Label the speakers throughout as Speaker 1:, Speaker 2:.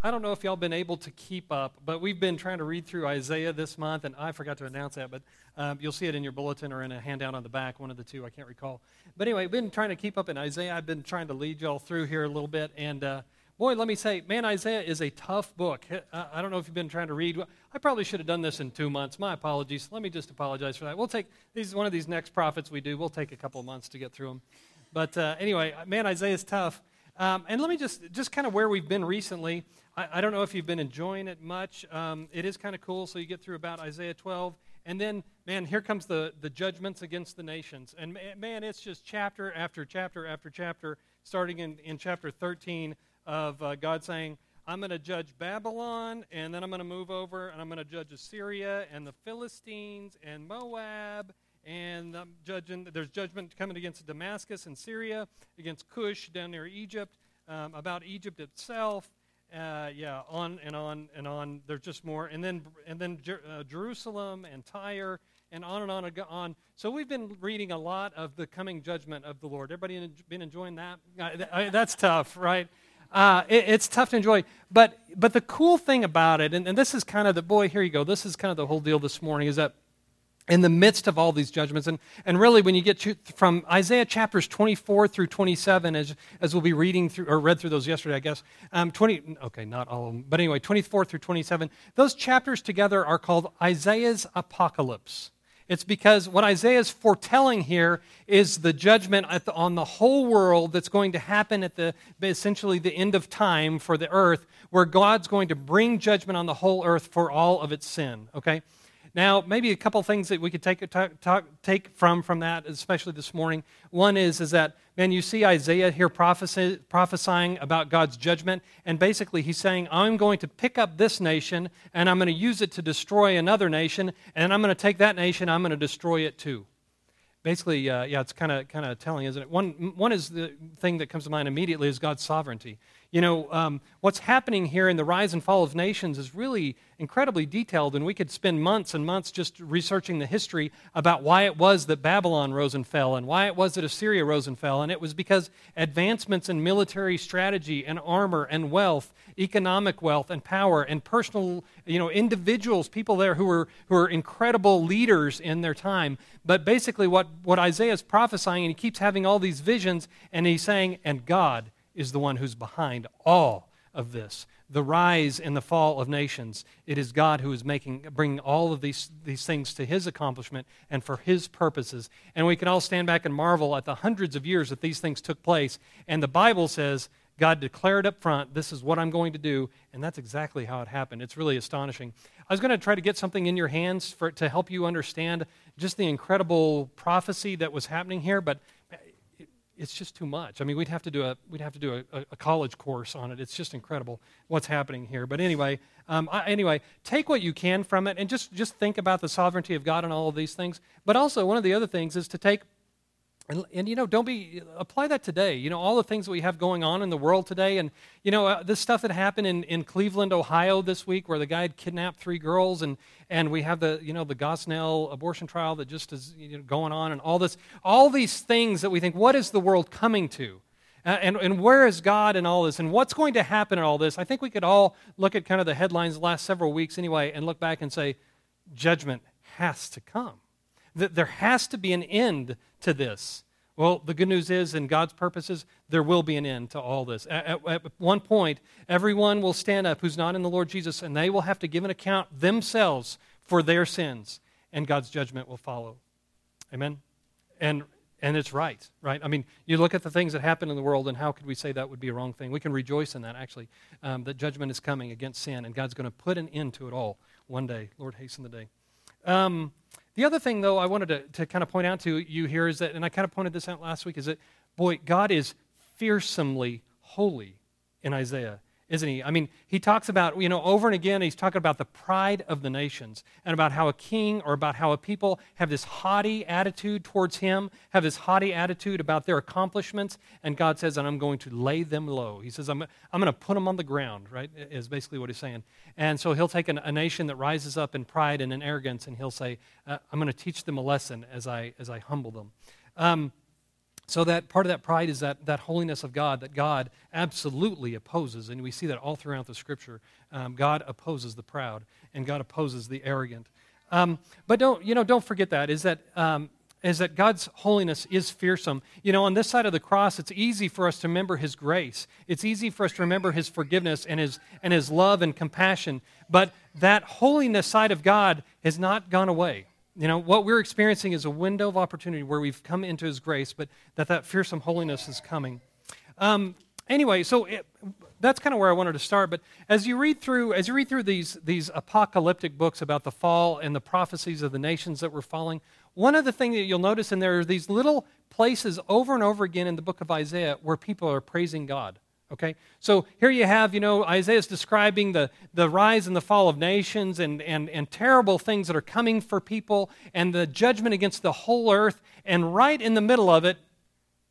Speaker 1: I don't know if y'all been able to keep up, but we've been trying to read through Isaiah this month, and I forgot to announce that, but um, you'll see it in your bulletin or in a handout on the back, one of the two, I can't recall. But anyway, I've been trying to keep up in Isaiah. I've been trying to lead y'all through here a little bit, and uh, boy, let me say, man, Isaiah is a tough book. I don't know if you've been trying to read. I probably should have done this in two months. My apologies. Let me just apologize for that. We'll take these one of these next prophets we do. We'll take a couple of months to get through them. But uh, anyway, man, Isaiah is tough. Um, and let me just, just kind of where we've been recently. I, I don't know if you've been enjoying it much. Um, it is kind of cool. So you get through about Isaiah 12. And then, man, here comes the, the judgments against the nations. And man, it's just chapter after chapter after chapter, starting in, in chapter 13 of uh, God saying, I'm going to judge Babylon, and then I'm going to move over and I'm going to judge Assyria and the Philistines and Moab and I'm judging. There's judgment coming against Damascus and Syria, against Cush down near Egypt, um, about Egypt itself. Uh, yeah, on and on and on. There's just more, and then and then uh, Jerusalem and Tyre, and on and on and on. So we've been reading a lot of the coming judgment of the Lord. Everybody been enjoying that? Uh, that's tough, right? Uh, it, it's tough to enjoy. But but the cool thing about it, and, and this is kind of the boy. Here you go. This is kind of the whole deal this morning. Is that in the midst of all these judgments. And, and really, when you get to, from Isaiah chapters 24 through 27, as, as we'll be reading through, or read through those yesterday, I guess, um, 20, okay, not all of them, but anyway, 24 through 27, those chapters together are called Isaiah's Apocalypse. It's because what Isaiah is foretelling here is the judgment the, on the whole world that's going to happen at the essentially the end of time for the earth, where God's going to bring judgment on the whole earth for all of its sin. Okay? Now, maybe a couple things that we could take, talk, talk, take from from that, especially this morning. One is, is that, man, you see Isaiah here prophesying about God's judgment, and basically he's saying, I'm going to pick up this nation, and I'm going to use it to destroy another nation, and I'm going to take that nation, I'm going to destroy it too basically, uh, yeah, it's kind of kind of telling, isn't it? One one is the thing that comes to mind immediately is God's sovereignty. You know, um, what's happening here in the rise and fall of nations is really incredibly detailed, and we could spend months and months just researching the history about why it was that Babylon rose and fell, and why it was that Assyria rose and fell. And it was because advancements in military strategy and armor and wealth, economic wealth and power, and personal, you know, individuals, people there who were, who were incredible leaders in their time. But basically, what, what Isaiah is prophesying, and he keeps having all these visions, and he's saying, and God is the one who's behind all of this. The rise and the fall of nations. It is God who is making, bringing all of these, these things to his accomplishment and for his purposes. And we can all stand back and marvel at the hundreds of years that these things took place. And the Bible says God declared up front, this is what I'm going to do, and that's exactly how it happened. It's really astonishing. I was going to try to get something in your hands for, to help you understand just the incredible prophecy that was happening here, but it's just too much. I mean, we'd have to do a we'd have to do a, a college course on it. It's just incredible what's happening here. But anyway, um, I, anyway, take what you can from it and just just think about the sovereignty of God and all of these things. But also, one of the other things is to take and, and, you know, don't be, apply that today. You know, all the things that we have going on in the world today. And, you know, uh, this stuff that happened in, in Cleveland, Ohio this week where the guy had kidnapped three girls. And, and we have the, you know, the Gosnell abortion trial that just is you know, going on and all this. All these things that we think, what is the world coming to? Uh, and, and where is God in all this? And what's going to happen in all this? I think we could all look at kind of the headlines the last several weeks anyway and look back and say, judgment has to come that there has to be an end to this. Well, the good news is, in God's purposes, there will be an end to all this. At, at, at, one point, everyone will stand up who's not in the Lord Jesus, and they will have to give an account themselves for their sins, and God's judgment will follow. Amen? And, and it's right, right? I mean, you look at the things that happen in the world, and how could we say that would be a wrong thing? We can rejoice in that, actually, um, that judgment is coming against sin, and God's going to put an end to it all one day. Lord, hasten the day. Um, the other thing, though, I wanted to, to kind of point out to you here is that, and I kind of pointed this out last week, is that, boy, God is fearsomely holy in Isaiah isn't he? I mean, he talks about, you know, over and again, he's talking about the pride of the nations and about how a king or about how a people have this haughty attitude towards him, have this haughty attitude about their accomplishments. And God says, and I'm going to lay them low. He says, I'm, I'm going to put them on the ground, right? Is basically what he's saying. And so he'll take an, a nation that rises up in pride and in arrogance, and he'll say, uh, I'm going to teach them a lesson as I, as I humble them. Um, So that part of that pride is that, that holiness of God that God absolutely opposes. And we see that all throughout the scripture. Um, God opposes the proud and God opposes the arrogant. Um, but don't, you know, don't forget that, is that, um, is that God's holiness is fearsome. You know, on this side of the cross, it's easy for us to remember His grace. It's easy for us to remember His forgiveness and His, and his love and compassion. But that holiness side of God has not gone away. You know, what we're experiencing is a window of opportunity where we've come into His grace, but that that fearsome holiness is coming. Um, anyway, so it, that's kind of where I wanted to start. But as you read through, as you read through these these apocalyptic books about the fall and the prophecies of the nations that were falling, one of the things that you'll notice in there are these little places over and over again in the book of Isaiah where people are praising God. Okay? So here you have, you know, Isaiah's describing the, the rise and the fall of nations and, and, and terrible things that are coming for people and the judgment against the whole earth. And right in the middle of it,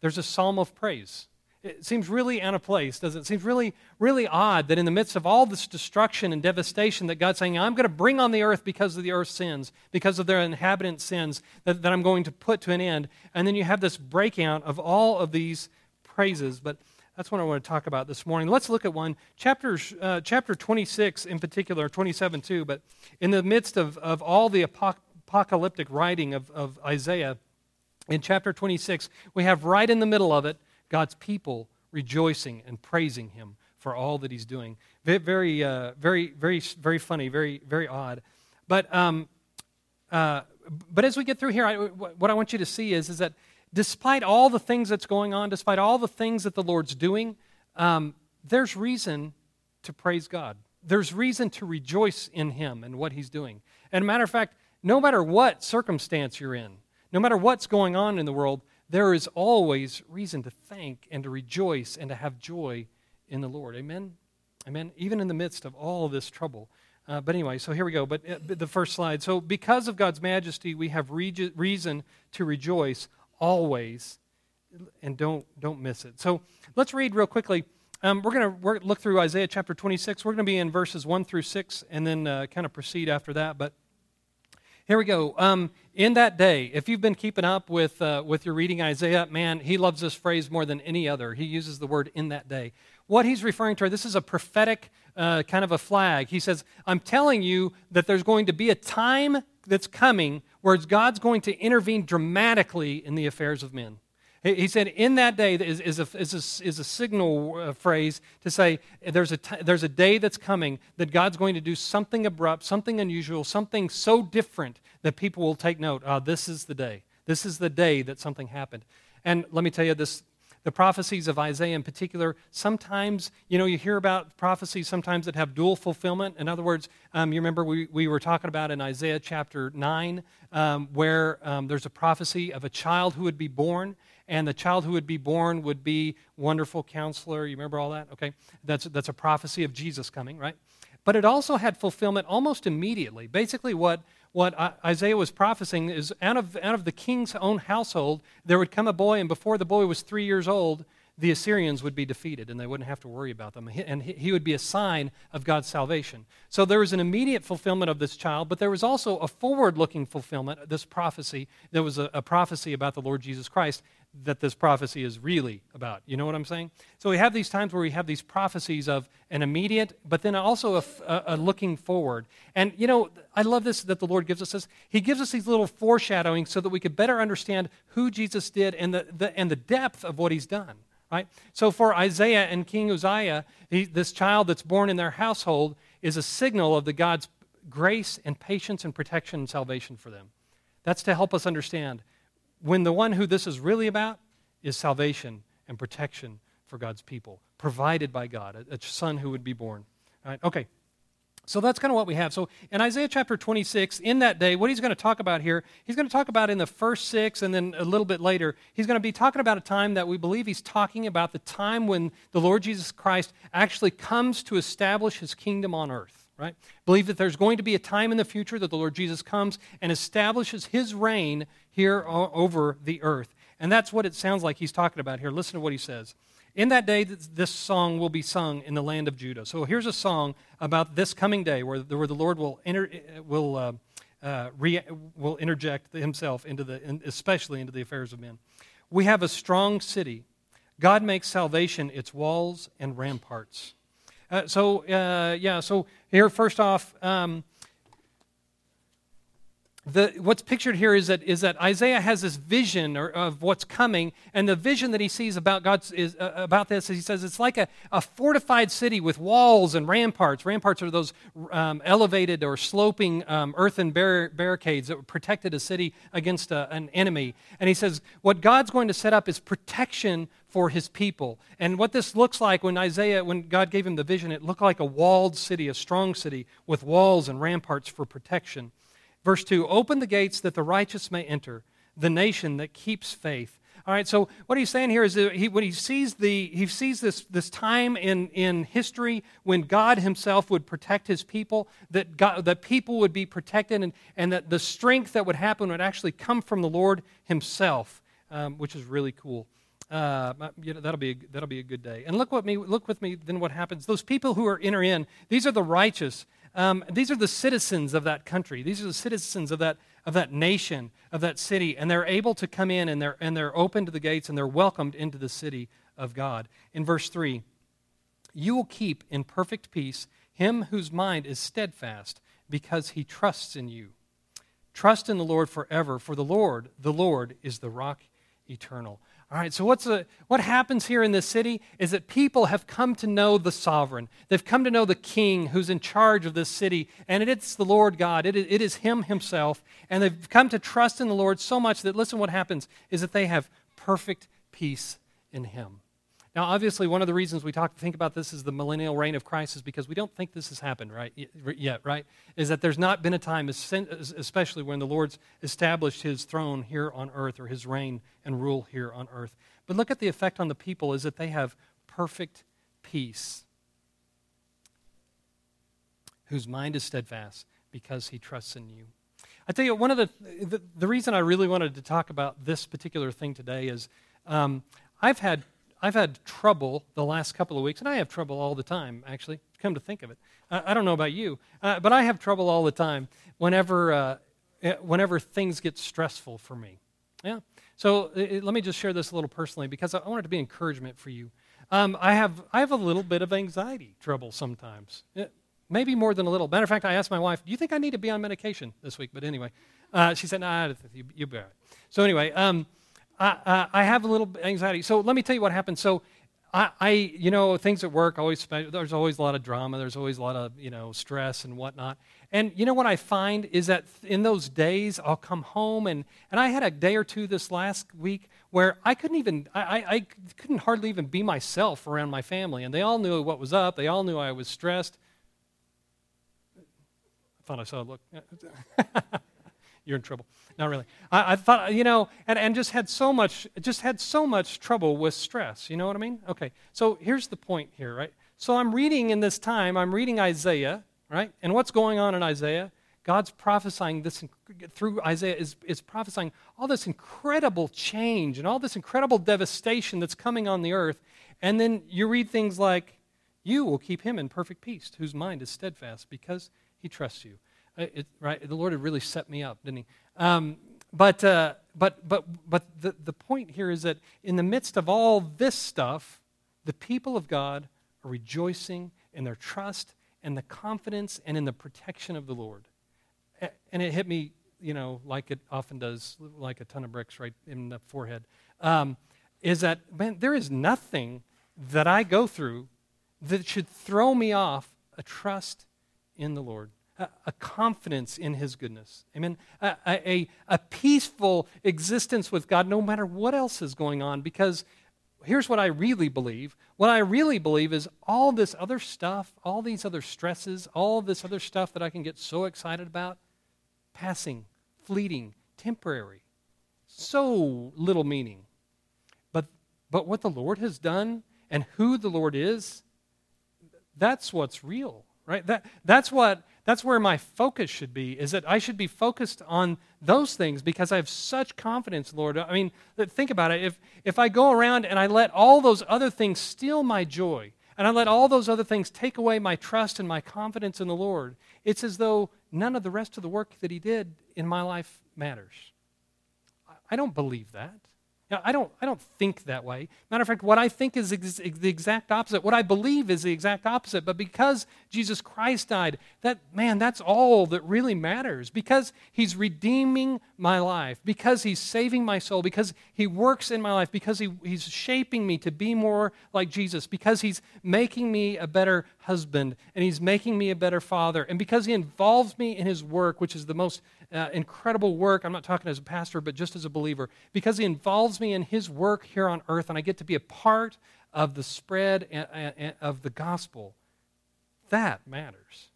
Speaker 1: there's a psalm of praise. It seems really out of place, doesn't it? It seems really, really odd that in the midst of all this destruction and devastation that God's saying, I'm going to bring on the earth because of the earth's sins, because of their inhabitants' sins, that, that I'm going to put to an end. And then you have this breakout of all of these praises. But that's what I want to talk about this morning. Let's look at one. Chapter, uh, chapter 26 in particular, 27 too, but in the midst of, of all the apocalyptic writing of, of Isaiah, in chapter 26, we have right in the middle of it God's people rejoicing and praising him for all that he's doing. Very, uh, very, very, very funny, very, very odd. But, um, uh, but as we get through here, I, what I want you to see is, is that despite all the things that's going on, despite all the things that the Lord's doing, um, there's reason to praise God. There's reason to rejoice in Him and what He's doing. And matter of fact, no matter what circumstance you're in, no matter what's going on in the world, there is always reason to thank and to rejoice and to have joy in the Lord. Amen? Amen? Even in the midst of all this trouble. Uh, but anyway, so here we go. But uh, the first slide. So, because of God's majesty, we have re- reason to rejoice always, and don't don't miss it. So let's read real quickly. Um, we're going to look through Isaiah chapter 26. We're going to be in verses 1 through 6 and then uh, kind of proceed after that. But here we go. Um, in that day, if you've been keeping up with, uh, with your reading Isaiah, man, he loves this phrase more than any other. He uses the word in that day. What he's referring to, this is a prophetic uh, kind of a flag. He says, I'm telling you that there's going to be a time that's coming where God's going to intervene dramatically in the affairs of men. He said, in that day is, is, a, is, a, is a signal uh, phrase to say there's a, t- there's a day that's coming that God's going to do something abrupt, something unusual, something so different that people will take note. Ah, this is the day. This is the day that something happened. And let me tell you this the prophecies of Isaiah in particular, sometimes, you know, you hear about prophecies sometimes that have dual fulfillment. In other words, um, you remember we, we were talking about in Isaiah chapter 9, um, where um, there's a prophecy of a child who would be born, and the child who would be born would be wonderful counselor. You remember all that? Okay. That's, that's a prophecy of Jesus coming, right? But it also had fulfillment almost immediately. Basically, what what Isaiah was prophesying is out of, out of the king's own household, there would come a boy, and before the boy was three years old, the Assyrians would be defeated and they wouldn't have to worry about them. And he would be a sign of God's salvation. So there was an immediate fulfillment of this child, but there was also a forward looking fulfillment, this prophecy. There was a, a prophecy about the Lord Jesus Christ that this prophecy is really about. You know what I'm saying? So we have these times where we have these prophecies of an immediate, but then also a, a, a, looking forward. And, you know, I love this that the Lord gives us this. He gives us these little foreshadowing so that we could better understand who Jesus did and the, the and the depth of what he's done. Right? So for Isaiah and King Uzziah, he, this child that's born in their household is a signal of the God's grace and patience and protection and salvation for them. That's to help us understand when the one who this is really about is salvation and protection for God's people, provided by God, a, a son who would be born. All right, okay. So that's kind of what we have. So in Isaiah chapter 26, in that day, what he's going to talk about here, he's going to talk about in the first six and then a little bit later, he's going to be talking about a time that we believe he's talking about the time when the Lord Jesus Christ actually comes to establish his kingdom on earth right? Believe that there's going to be a time in the future that the Lord Jesus comes and establishes his reign here over the earth. And that's what it sounds like he's talking about here. Listen to what he says. In that day, this song will be sung in the land of Judah. So here's a song about this coming day where, where the Lord will, inter, will, uh, uh, re, will interject himself into the, especially into the affairs of men. We have a strong city. God makes salvation its walls and ramparts. Uh, so, uh, yeah, so here, first off, um, the, what's pictured here is that, is that Isaiah has this vision or, of what's coming, and the vision that he sees about God's is uh, about this. He says it's like a, a, fortified city with walls and ramparts. Ramparts are those um, elevated or sloping um, earthen bar- barricades that protected a city against a, an enemy. And he says what God's going to set up is protection for his people. And what this looks like when Isaiah, when God gave him the vision, it looked like a walled city, a strong city with walls and ramparts for protection. Verse 2 Open the gates that the righteous may enter, the nation that keeps faith. All right, so what he's saying here is that he, when he sees, the, he sees this, this time in, in history when God himself would protect his people, that, God, that people would be protected, and, and that the strength that would happen would actually come from the Lord himself, um, which is really cool. Uh, you know, that'll be a, that'll be a good day. And look what me look with me then what happens. Those people who are enter in, these are the righteous. Um, these are the citizens of that country. These are the citizens of that, of that nation, of that city. And they're able to come in and they're, and they're open to the gates and they're welcomed into the city of God. In verse 3, you will keep in perfect peace him whose mind is steadfast because he trusts in you. Trust in the Lord forever, for the Lord, the Lord, is the rock eternal. All right, so what's the, what happens here in this city is that people have come to know the sovereign. They've come to know the king who's in charge of this city, and it's the Lord God. It it is him himself. And they've come to trust in the Lord so much that, listen, what happens is that they have perfect peace in him. Now, obviously, one of the reasons we talk, to think about this is the millennial reign of Christ is because we don't think this has happened right yet, right? Is that there's not been a time, especially when the Lord's established his throne here on earth or his reign and rule here on earth. But look at the effect on the people is that they have perfect peace, whose mind is steadfast because he trusts in you. I tell you, one of the, the, the reason I really wanted to talk about this particular thing today is um, I've had I've had trouble the last couple of weeks, and I have trouble all the time, actually, come to think of it. Uh, I don't know about you, uh, but I have trouble all the time whenever, uh, eh, whenever things get stressful for me. Yeah. So it, let me just share this a little personally because I want it to be encouragement for you. Um, I, have, I have a little bit of anxiety trouble sometimes. Eh, maybe more than a little. Matter of fact, I asked my wife, Do you think I need to be on medication this week? But anyway, uh, she said, Nah, you, you bear it. So anyway, um, I, I have a little anxiety. So let me tell you what happened. So I, I, you know, things at work always there's always a lot of drama. There's always a lot of you know stress and whatnot. And you know what I find is that in those days I'll come home and and I had a day or two this last week where I couldn't even I, I couldn't hardly even be myself around my family, and they all knew what was up. They all knew I was stressed. I thought I saw a look. you're in trouble. Not really. I, I, thought, you know, and, and just had so much, just had so much trouble with stress. You know what I mean? Okay. So here's the point here, right? So I'm reading in this time, I'm reading Isaiah, right? And what's going on in Isaiah? God's prophesying this through Isaiah is, is prophesying all this incredible change and all this incredible devastation that's coming on the earth. And then you read things like, You will keep him in perfect peace, whose mind is steadfast because he trusts you. It, right? The Lord had really set me up, didn't He? Um, but uh, but but but the, the point here is that in the midst of all this stuff, the people of God are rejoicing in their trust and the confidence and in the protection of the Lord. And it hit me, you know, like it often does, like a ton of bricks right in the forehead. Um, is that man? There is nothing that I go through that should throw me off a trust in the Lord a, confidence in His goodness. Amen. A, a, a peaceful existence with God no matter what else is going on. Because here's what I really believe what I really believe is all this other stuff, all these other stresses, all this other stuff that I can get so excited about, passing, fleeting, temporary, so little meaning. But, but what the Lord has done and who the Lord is, that's what's real, right? That, that's what that's where my focus should be, is that I should be focused on those things because I have such confidence, Lord. I mean, think about it. If, if I go around and I let all those other things steal my joy, and I let all those other things take away my trust and my confidence in the Lord, it's as though none of the rest of the work that He did in my life matters. I don't believe that. Now, I don't, I don't think that way. Matter of fact, what I think is ex- the exact opposite. What I believe is the exact opposite. But because Jesus Christ died, that, man, that's all that really matters. Because he's redeeming my life, because he's saving my soul, because he works in my life, because he, he's shaping me to be more like Jesus, because he's making me a better husband, and he's making me a better father, and because he involves me in his work, which is the most uh, incredible work. I'm not talking as a pastor, but just as a believer, because he involves me in his work here on earth, and I get to be a part of the spread of the gospel. That matters.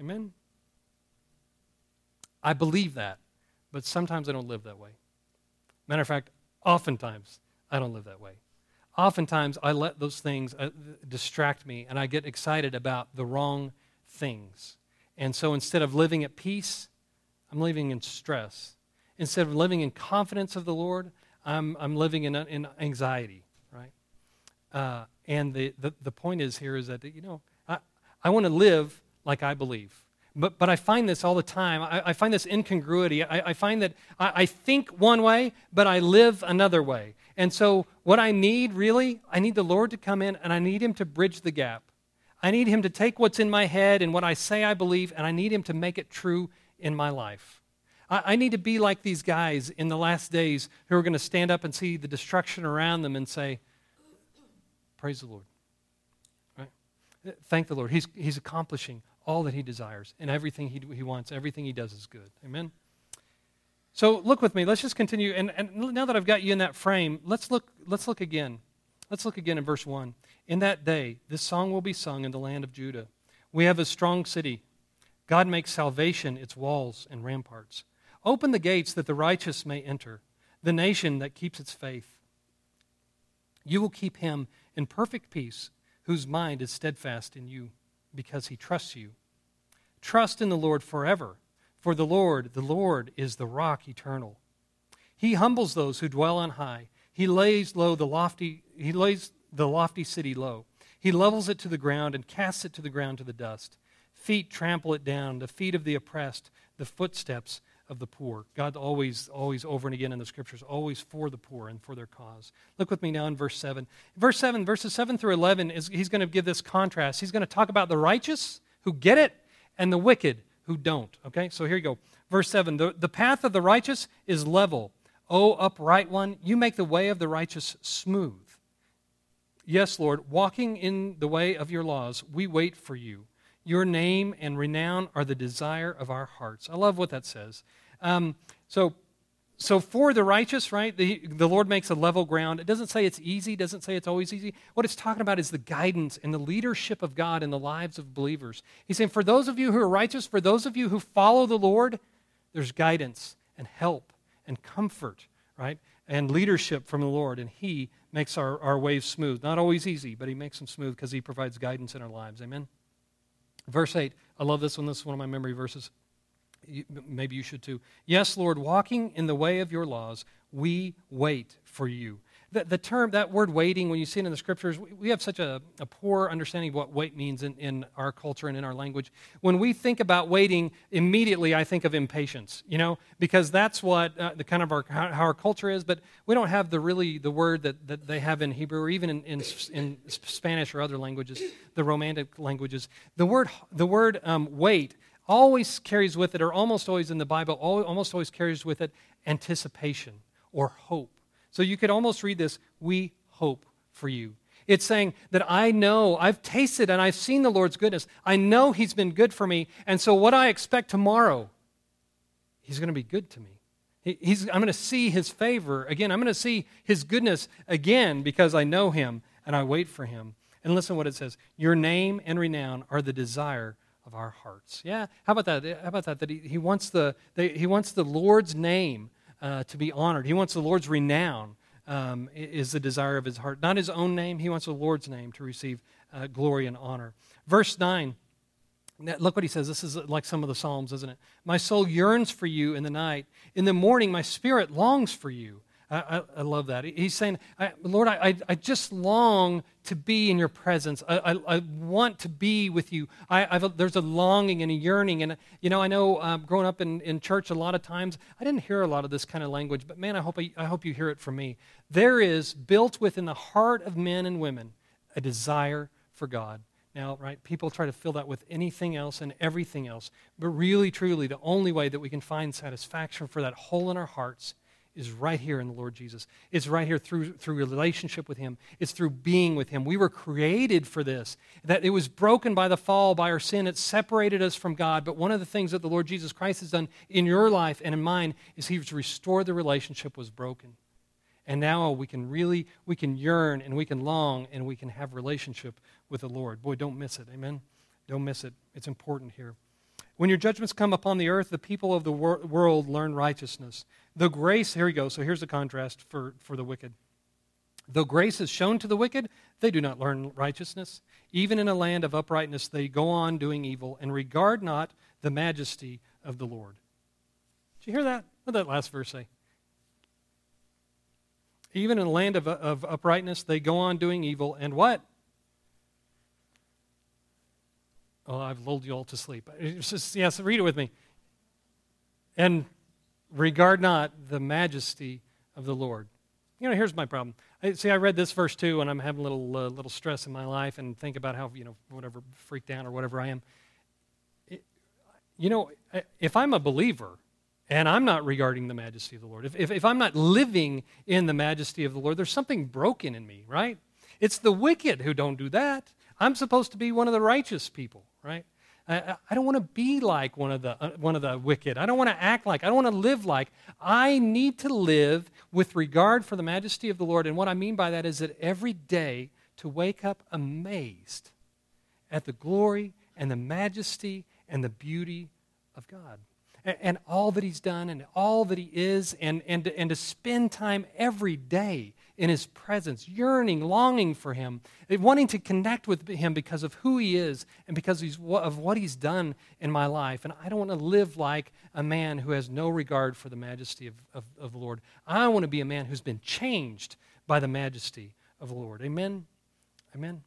Speaker 1: Amen? I believe that, but sometimes I don't live that way. Matter of fact, oftentimes I don't live that way. Oftentimes I let those things uh, distract me and I get excited about the wrong things. And so instead of living at peace, I'm living in stress. Instead of living in confidence of the Lord, I'm, I'm living in, in anxiety, right? Uh, and the, the, the point is here is that, you know, I, I want to live like I believe. But, but I find this all the time. I, I find this incongruity. I, I find that I, I think one way, but I live another way. And so, what I need really, I need the Lord to come in and I need Him to bridge the gap. I need Him to take what's in my head and what I say I believe, and I need Him to make it true in my life. I, need to be like these guys in the last days who are going to stand up and see the destruction around them and say, Praise the Lord. Right? Thank the Lord. He's, he's accomplishing all that he desires and everything he, he wants. Everything he does is good. Amen? So look with me. Let's just continue. And, and now that I've got you in that frame, let's look, let's look again. Let's look again in verse 1. In that day, this song will be sung in the land of Judah. We have a strong city God makes salvation its walls and ramparts. Open the gates that the righteous may enter, the nation that keeps its faith. You will keep him in perfect peace, whose mind is steadfast in you, because he trusts you. Trust in the Lord forever, for the Lord, the Lord, is the rock eternal. He humbles those who dwell on high. He lays low the lofty, he lays the lofty city low. He levels it to the ground and casts it to the ground to the dust. Feet trample it down, the feet of the oppressed, the footsteps of the poor. God always, always over and again in the scriptures, always for the poor and for their cause. Look with me now in verse 7. Verse 7, verses 7 through 11, is, he's going to give this contrast. He's going to talk about the righteous who get it and the wicked who don't. Okay, so here you go. Verse 7 The, the path of the righteous is level. O upright one, you make the way of the righteous smooth. Yes, Lord, walking in the way of your laws, we wait for you. Your name and renown are the desire of our hearts. I love what that says. Um, so, so for the righteous, right, the, the Lord makes a level ground. It doesn't say it's easy, doesn't say it's always easy. What it's talking about is the guidance and the leadership of God in the lives of believers. He's saying, for those of you who are righteous, for those of you who follow the Lord, there's guidance and help and comfort, right? And leadership from the Lord. And He makes our, our ways smooth. Not always easy, but He makes them smooth because He provides guidance in our lives. Amen? Verse 8, I love this one. This is one of my memory verses. maybe you should too. Yes, Lord, walking in the way of your laws, we wait for you. The, the term, that word waiting, when you see it in the scriptures, we have such a, a poor understanding of what wait means in, in our culture and in our language. When we think about waiting, immediately I think of impatience, you know, because that's what uh, the kind of our, how our culture is, but we don't have the really the word that, that they have in Hebrew or even in, in, in Spanish or other languages, the Romantic languages. The word, the word um, wait always carries with it, or almost always in the Bible, almost always carries with it anticipation or hope so you could almost read this We hope for you. It's saying that I know, I've tasted and I've seen the Lord's goodness. I know He's been good for me. And so what I expect tomorrow, He's going to be good to me. He's, I'm going to see His favor again. I'm going to see His goodness again because I know Him and I wait for Him. And listen what it says Your name and renown are the desire of our hearts. Yeah, how about that? How about that? That He, he, wants, the, he wants the Lord's name uh, to be honored. He wants the Lord's renown um, is the desire of his heart. Not his own name. He wants the Lord's name to receive uh, glory and honor. Verse 9. Look what he says. This is like some of the Psalms, isn't it? My soul yearns for you in the night. In the morning, my spirit longs for you. I, I, I love that. He's saying, Lord, I, I, just long to be in your presence. I, I, want to be with you. I, there's a longing and a yearning. And, you know, I know um, growing up in, in church a lot of times, I didn't hear a lot of this kind of language, but man, I hope, I, I hope you hear it from me. There is built within the heart of men and women a desire for God. Now, right, people try to fill that with anything else and everything else. But really, truly, the only way that we can find satisfaction for that hole in our hearts is right here in the Lord Jesus. It's right here through, through relationship with Him. It's through being with Him. We were created for this. That it was broken by the fall, by our sin. It separated us from God. But one of the things that the Lord Jesus Christ has done in your life and in mine is He's restored the relationship was broken. And now we can really, we can yearn and we can long and we can have relationship with the Lord. Boy, don't miss it. Amen? Don't miss it. It's important here. When your judgments come upon the earth, the people of the wor- world learn righteousness. The grace, here we go. So here's the contrast for, for the wicked. Though grace is shown to the wicked, they do not learn righteousness. Even in a land of uprightness, they go on doing evil and regard not the majesty of the Lord. Did you hear that? What did that last verse say? Even in a land of, of uprightness, they go on doing evil and what? Oh, I've lulled you all to sleep. It's just, yes, read it with me. And regard not the majesty of the Lord. You know, here's my problem. I, see, I read this verse too, and I'm having a little, uh, little stress in my life and think about how, you know, whatever, freaked out or whatever I am. It, you know, if I'm a believer and I'm not regarding the majesty of the Lord, if, if, if I'm not living in the majesty of the Lord, there's something broken in me, right? It's the wicked who don't do that. I'm supposed to be one of the righteous people, right? I, I don't want to be like one of, the, uh, one of the wicked. I don't want to act like. I don't want to live like. I need to live with regard for the majesty of the Lord. And what I mean by that is that every day to wake up amazed at the glory and the majesty and the beauty of God and, all that He's done and all that He is, and, and, and to spend time every day in his presence, yearning, longing for him, wanting to connect with him because of who he is and because of what he's done in my life. And I don't want to live like a man who has no regard for the majesty of, of, of the Lord. I want to be a man who's been changed by the majesty of the Lord. Amen? Amen.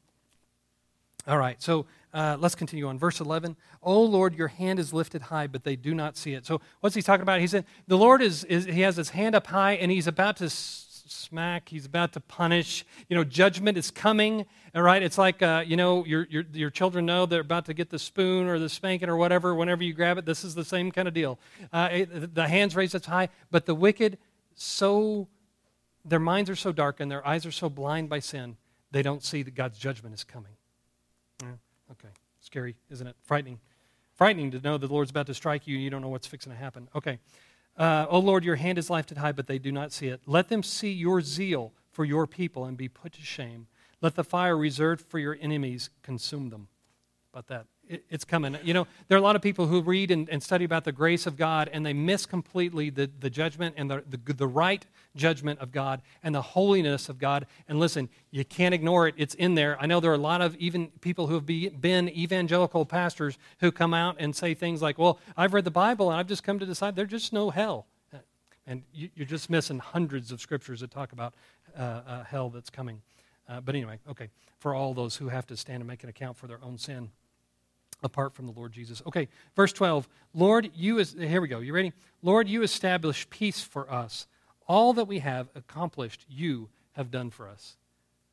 Speaker 1: All right, so uh, let's continue on. Verse 11. Oh Lord, your hand is lifted high, but they do not see it. So what's he talking about? He said, the Lord is, is he has his hand up high and he's about to smack. He's about to punish. You know, judgment is coming. All right, it's like uh, you know your, your your children know they're about to get the spoon or the spanking or whatever. Whenever you grab it, this is the same kind of deal. Uh, it, the hands raised up high, but the wicked so their minds are so dark and their eyes are so blind by sin, they don't see that God's judgment is coming. Yeah, okay, scary, isn't it? Frightening, frightening to know the Lord's about to strike you and you don't know what's fixing to happen. Okay. Uh, oh Lord, your hand is lifted high, but they do not see it. Let them see your zeal for your people and be put to shame. Let the fire reserved for your enemies consume them. About that it's coming. You know, there are a lot of people who read and, and, study about the grace of God and they miss completely the, the judgment and the, the, the right judgment of God and the holiness of God. And listen, you can't ignore it. It's in there. I know there are a lot of even people who have be, been evangelical pastors who come out and say things like, well, I've read the Bible and I've just come to decide there's just no hell. And you, are just missing hundreds of scriptures that talk about uh, uh, hell that's coming. Uh, but anyway, okay, for all those who have to stand and make an account for their own sin apart from the Lord Jesus. Okay, verse 12. Lord, you is here we go. You ready? Lord, you establish peace for us. All that we have accomplished, you have done for us.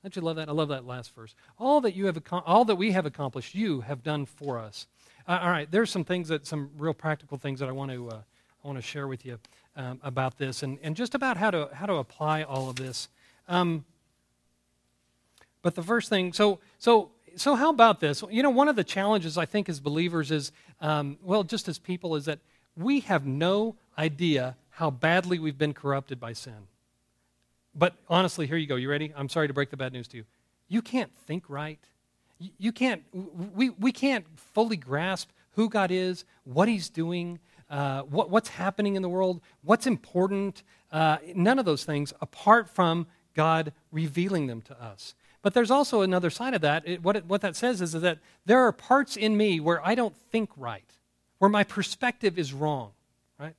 Speaker 1: Don't you love that? I love that last verse. All that you have all that we have accomplished, you have done for us. Uh, all right, there's some things that some real practical things that I want to uh, I want to share with you um, about this and, and just about how to how to apply all of this. Um, but the first thing, so so so how about this? You know, one of the challenges I think as believers is, um, well, just as people, is that we have no idea how badly we've been corrupted by sin. But honestly, here you go. You ready? I'm sorry to break the bad news to you. You can't think right. You can't, we, we can't fully grasp who God is, what He's doing, uh, what, what's happening in the world, what's important. Uh, none of those things apart from God revealing them to us. But there's also another side of that. It, what, it, what that says is, that there are parts in me where I don't think right, where my perspective is wrong, right?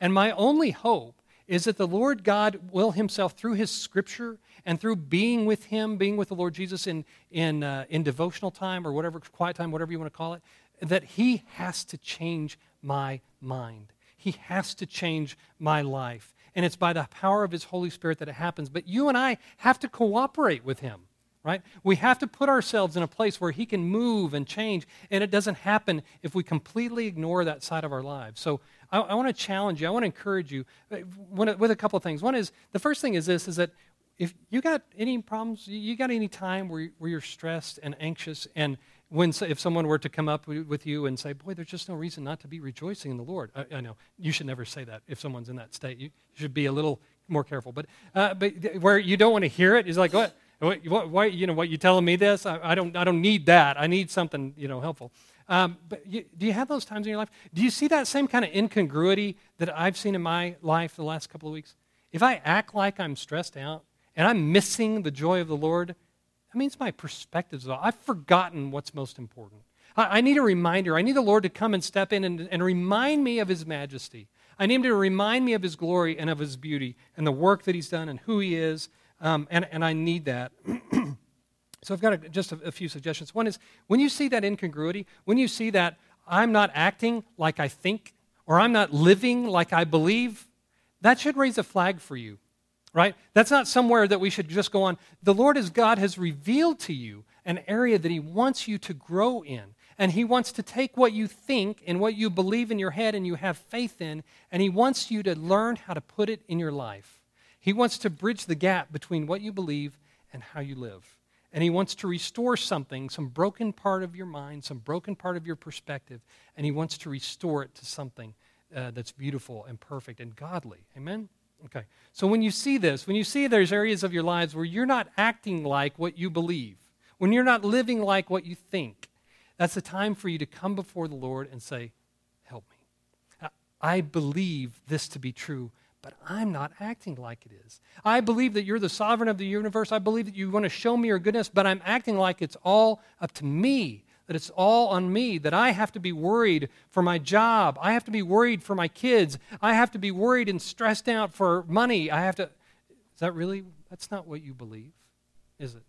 Speaker 1: And my only hope is that the Lord God will Himself, through His Scripture and through being with Him, being with the Lord Jesus in, in, uh, in devotional time or whatever, quiet time, whatever you want to call it, that He has to change my mind. He has to change my life. And it's by the power of His Holy Spirit that it happens. But you and I have to cooperate with Him right? We have to put ourselves in a place where He can move and change, and it doesn't happen if we completely ignore that side of our lives. So I, I want to challenge you. I want to encourage you uh, with a couple of things. One is the first thing is this: is that if you got any problems, you got any time where, where you're stressed and anxious, and when if someone were to come up with you and say, "Boy, there's just no reason not to be rejoicing in the Lord," I, I know you should never say that if someone's in that state. You, should be a little more careful. But uh, but where you don't want to hear it is like, "What? What? Why? You know what? You telling me this? I, I don't. I don't need that. I need something you know helpful." Um, but you, do you have those times in your life? Do you see that same kind of incongruity that I've seen in my life the last couple of weeks? If I act like I'm stressed out and I'm missing the joy of the Lord, that means my perspective's off. I've forgotten what's most important. I, I, need a reminder. I need the Lord to come and step in and, and remind me of His majesty. I need Him to remind me of His glory and of His beauty and the work that He's done and who He is. Um, and, and I need that. So I've got a, just a, a few suggestions. One is when you see that incongruity, when you see that I'm not acting like I think or I'm not living like I believe, that should raise a flag for you, right? That's not somewhere that we should just go on. The Lord as God has revealed to you an area that He wants you to grow in. And He wants to take what you think and what you believe in your head and you have faith in, and He wants you to learn how to put it in your life. He wants to bridge the gap between what you believe and how you live and He wants to restore something, some broken part of your mind, some broken part of your perspective, and He wants to restore it to something uh, that's beautiful and perfect and godly. Amen? Okay. So when you see this, when you see there's areas of your lives where you're not acting like what you believe, when you're not living like what you think, that's the time for you to come before the Lord and say, Help me. I believe this to be true but I'm not acting like it is. I believe that you're the sovereign of the universe. I believe that you want to show me your goodness, but I'm acting like it's all up to me, that it's all on me, that I have to be worried for my job. I have to be worried for my kids. I have to be worried and stressed out for money. I have to. Is that really? That's not what you believe, is it?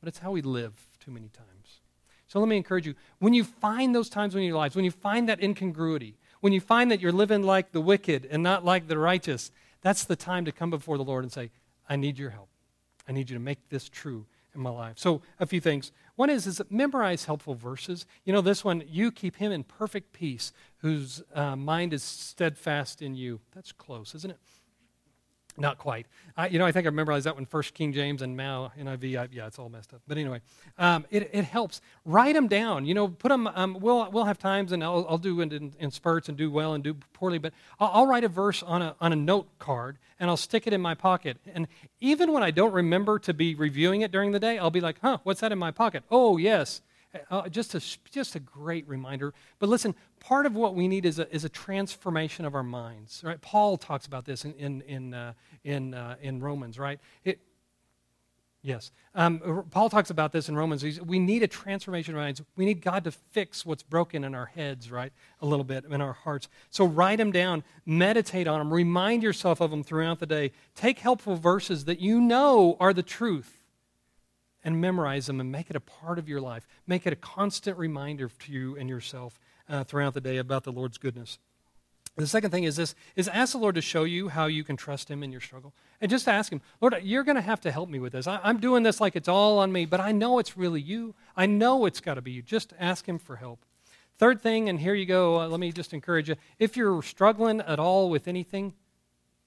Speaker 1: But it's how we live too many times. So let me encourage you when you find those times in your lives, when you find that incongruity, when you find that you're living like the wicked and not like the righteous, that's the time to come before the Lord and say, I need your help. I need you to make this true in my life. So, a few things. One is, is memorize helpful verses. You know, this one, you keep him in perfect peace, whose uh, mind is steadfast in you. That's close, isn't it? Not quite. I, you know, I think I memorized that one first King James and now NIV. I, yeah, it's all messed up. But anyway, um, it, it helps. Write them down. You know, put them. Um, we'll, we'll have times, and I'll, I'll do it in, in, spurts and do well and do poorly. But I'll, I'll write a verse on a, on a note card and I'll stick it in my pocket. And even when I don't remember to be reviewing it during the day, I'll be like, huh, what's that in my pocket? Oh, yes. Uh, just, a, just a great reminder. But listen, part of what we need is a, is a transformation of our minds. Right? Paul talks about this in, in, in, uh, in, uh, in Romans, right? It, yes. Um, Paul talks about this in Romans. He's, we need a transformation of minds. We need God to fix what's broken in our heads, right? A little bit in our hearts. So write them down, meditate on them, remind yourself of them throughout the day. Take helpful verses that you know are the truth and memorize them and make it a part of your life. Make it a constant reminder to you and yourself uh, throughout the day about the Lord's goodness. The second thing is this is ask the Lord to show you how you can trust him in your struggle. And just ask him, Lord, you're going to have to help me with this. I, am doing this like it's all on me, but I know it's really you. I know it's got to be you. Just ask him for help. Third thing, and here you go, uh, let me just encourage you. If you're struggling at all with anything,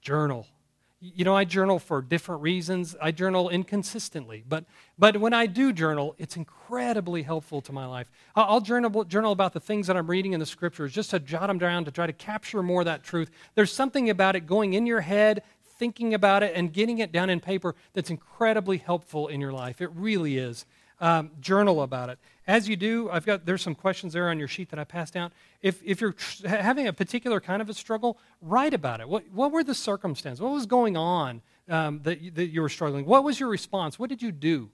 Speaker 1: journal you know, I journal for different reasons. I journal inconsistently. But, but when I do journal, it's incredibly helpful to my life. I'll, journal, journal about the things that I'm reading in the scriptures just to jot them down to try to capture more of that truth. There's something about it going in your head, thinking about it, and getting it down in paper that's incredibly helpful in your life. It really is. Um, journal about it. As you do, I've got there's some questions there on your sheet that I passed out. If, if you're tr- having a particular kind of a struggle, write about it. What, what were the circumstances? What was going on um, that, you, that you were struggling? What was your response? What did you do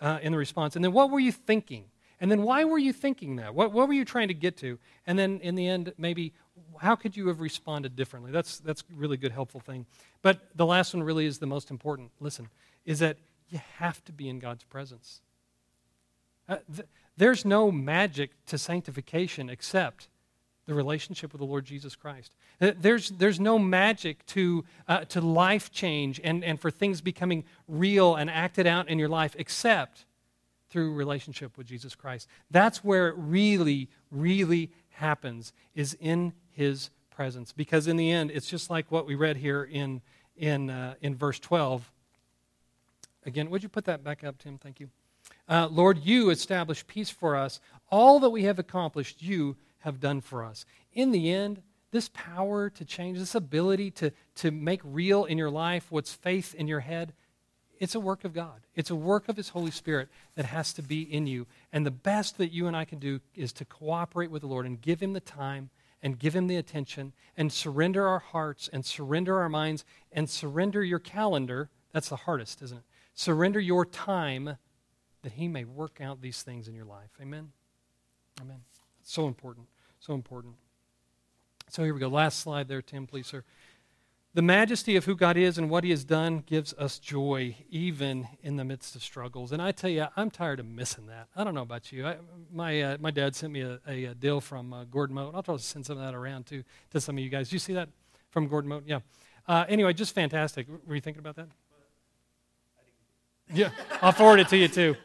Speaker 1: uh, in the response? And then what were you thinking? And then why were you thinking that? What, what were you trying to get to? And then in the end, maybe how could you have responded differently? That's, that's really good, helpful thing. But the last one really is the most important. Listen, is that you have to be in God's presence. Uh, th- there's no magic to sanctification except the relationship with the Lord Jesus Christ. Uh, there's, there's no magic to, uh, to life change and, and for things becoming real and acted out in your life except through relationship with Jesus Christ. That's where it really, really happens, is in his presence. Because in the end, it's just like what we read here in, in, uh, in verse 12. Again, would you put that back up, Tim? Thank you. Uh, Lord, you establish peace for us. All that we have accomplished, you have done for us. In the end, this power to change, this ability to, to make real in your life what's faith in your head, it's a work of God. It's a work of His Holy Spirit that has to be in you. And the best that you and I can do is to cooperate with the Lord and give Him the time and give Him the attention and surrender our hearts and surrender our minds and surrender your calendar. That's the hardest, isn't it? Surrender your time that He may work out these things in your life. Amen? Amen. So important. So important. So here we go. Last slide there, Tim, please, sir. The majesty of who God is and what He has done gives us joy, even in the midst of struggles. And I tell you, I'm tired of missing that. I don't know about you. I, my, uh, my dad sent me a, a, a deal from uh, Gordon Mote. I'll try to send some of that around to, to some of you guys. Do you see that from Gordon Mote? Yeah. Uh, anyway, just fantastic. Were you thinking about that? Yeah, I'll forward it to you too.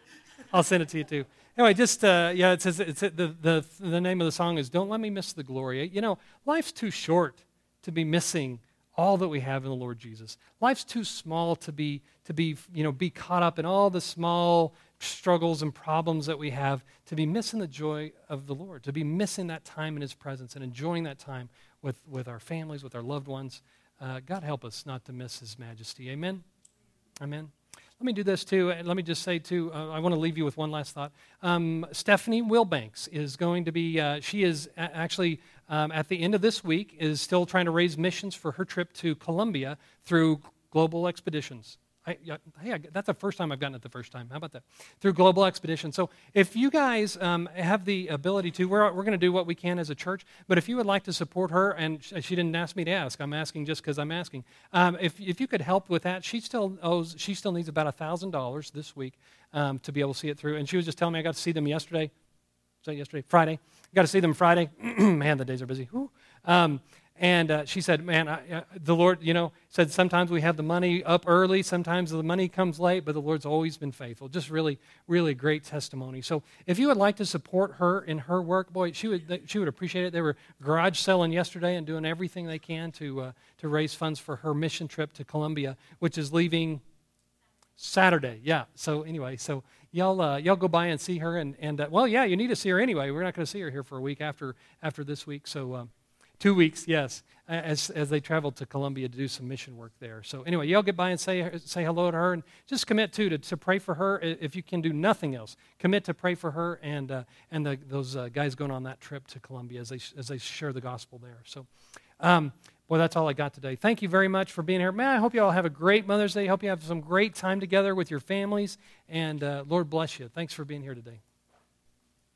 Speaker 1: I'll send it to you too. Anyway, just uh, yeah, it says it's the, the the name of the song is "Don't Let Me Miss the Glory." You know, life's too short to be missing all that we have in the Lord Jesus. Life's too small to be to be you know be caught up in all the small struggles and problems that we have to be missing the joy of the Lord, to be missing that time in His presence and enjoying that time with with our families, with our loved ones. Uh, God help us not to miss His majesty. Amen. Amen. Let me do this too. And let me just say too, uh, I want to leave you with one last thought. Um, Stephanie Wilbanks is going to be, uh, she is a- actually um, at the end of this week, is still trying to raise missions for her trip to Colombia through Global Expeditions. I, hey, I, that's the first time I've gotten it the first time. How about that? Through Global Expedition. So if you guys um, have the ability to, we're, we're going to do what we can as a church, but if you would like to support her, and she didn't ask me to ask, I'm asking just because I'm asking. Um, if, if you could help with that, she still owes, she still needs about $1,000 this week um, to be able to see it through. And she was just telling me I got to see them yesterday. Was that yesterday? Friday. I got to see them Friday. Man, the days are busy. Um, and uh, she said, Man, I, uh, the Lord, you know, said sometimes we have the money up early, sometimes the money comes late, but the Lord's always been faithful. Just really, really great testimony. So if you would like to support her in her work, boy, she would, she would appreciate it. They were garage selling yesterday and doing everything they can to, uh, to raise funds for her mission trip to Colombia, which is leaving Saturday. Yeah. So anyway, so y'all uh, y'all go by and see her, and and uh, well, yeah, you need to see her anyway. We're not going to see her here for a week after after this week. So. Uh, Two weeks, yes, as, as they traveled to Colombia to do some mission work there. So, anyway, y'all get by and say, say hello to her and just commit, too, to, to pray for her. If you can do nothing else, commit to pray for her and, uh, and the, those uh, guys going on that trip to Colombia as they, as they share the gospel there. So, um, well, that's all I got today. Thank you very much for being here. Man, I hope you all have a great Mother's Day. Hope you have some great time together with your families. And uh, Lord bless you. Thanks for being here today.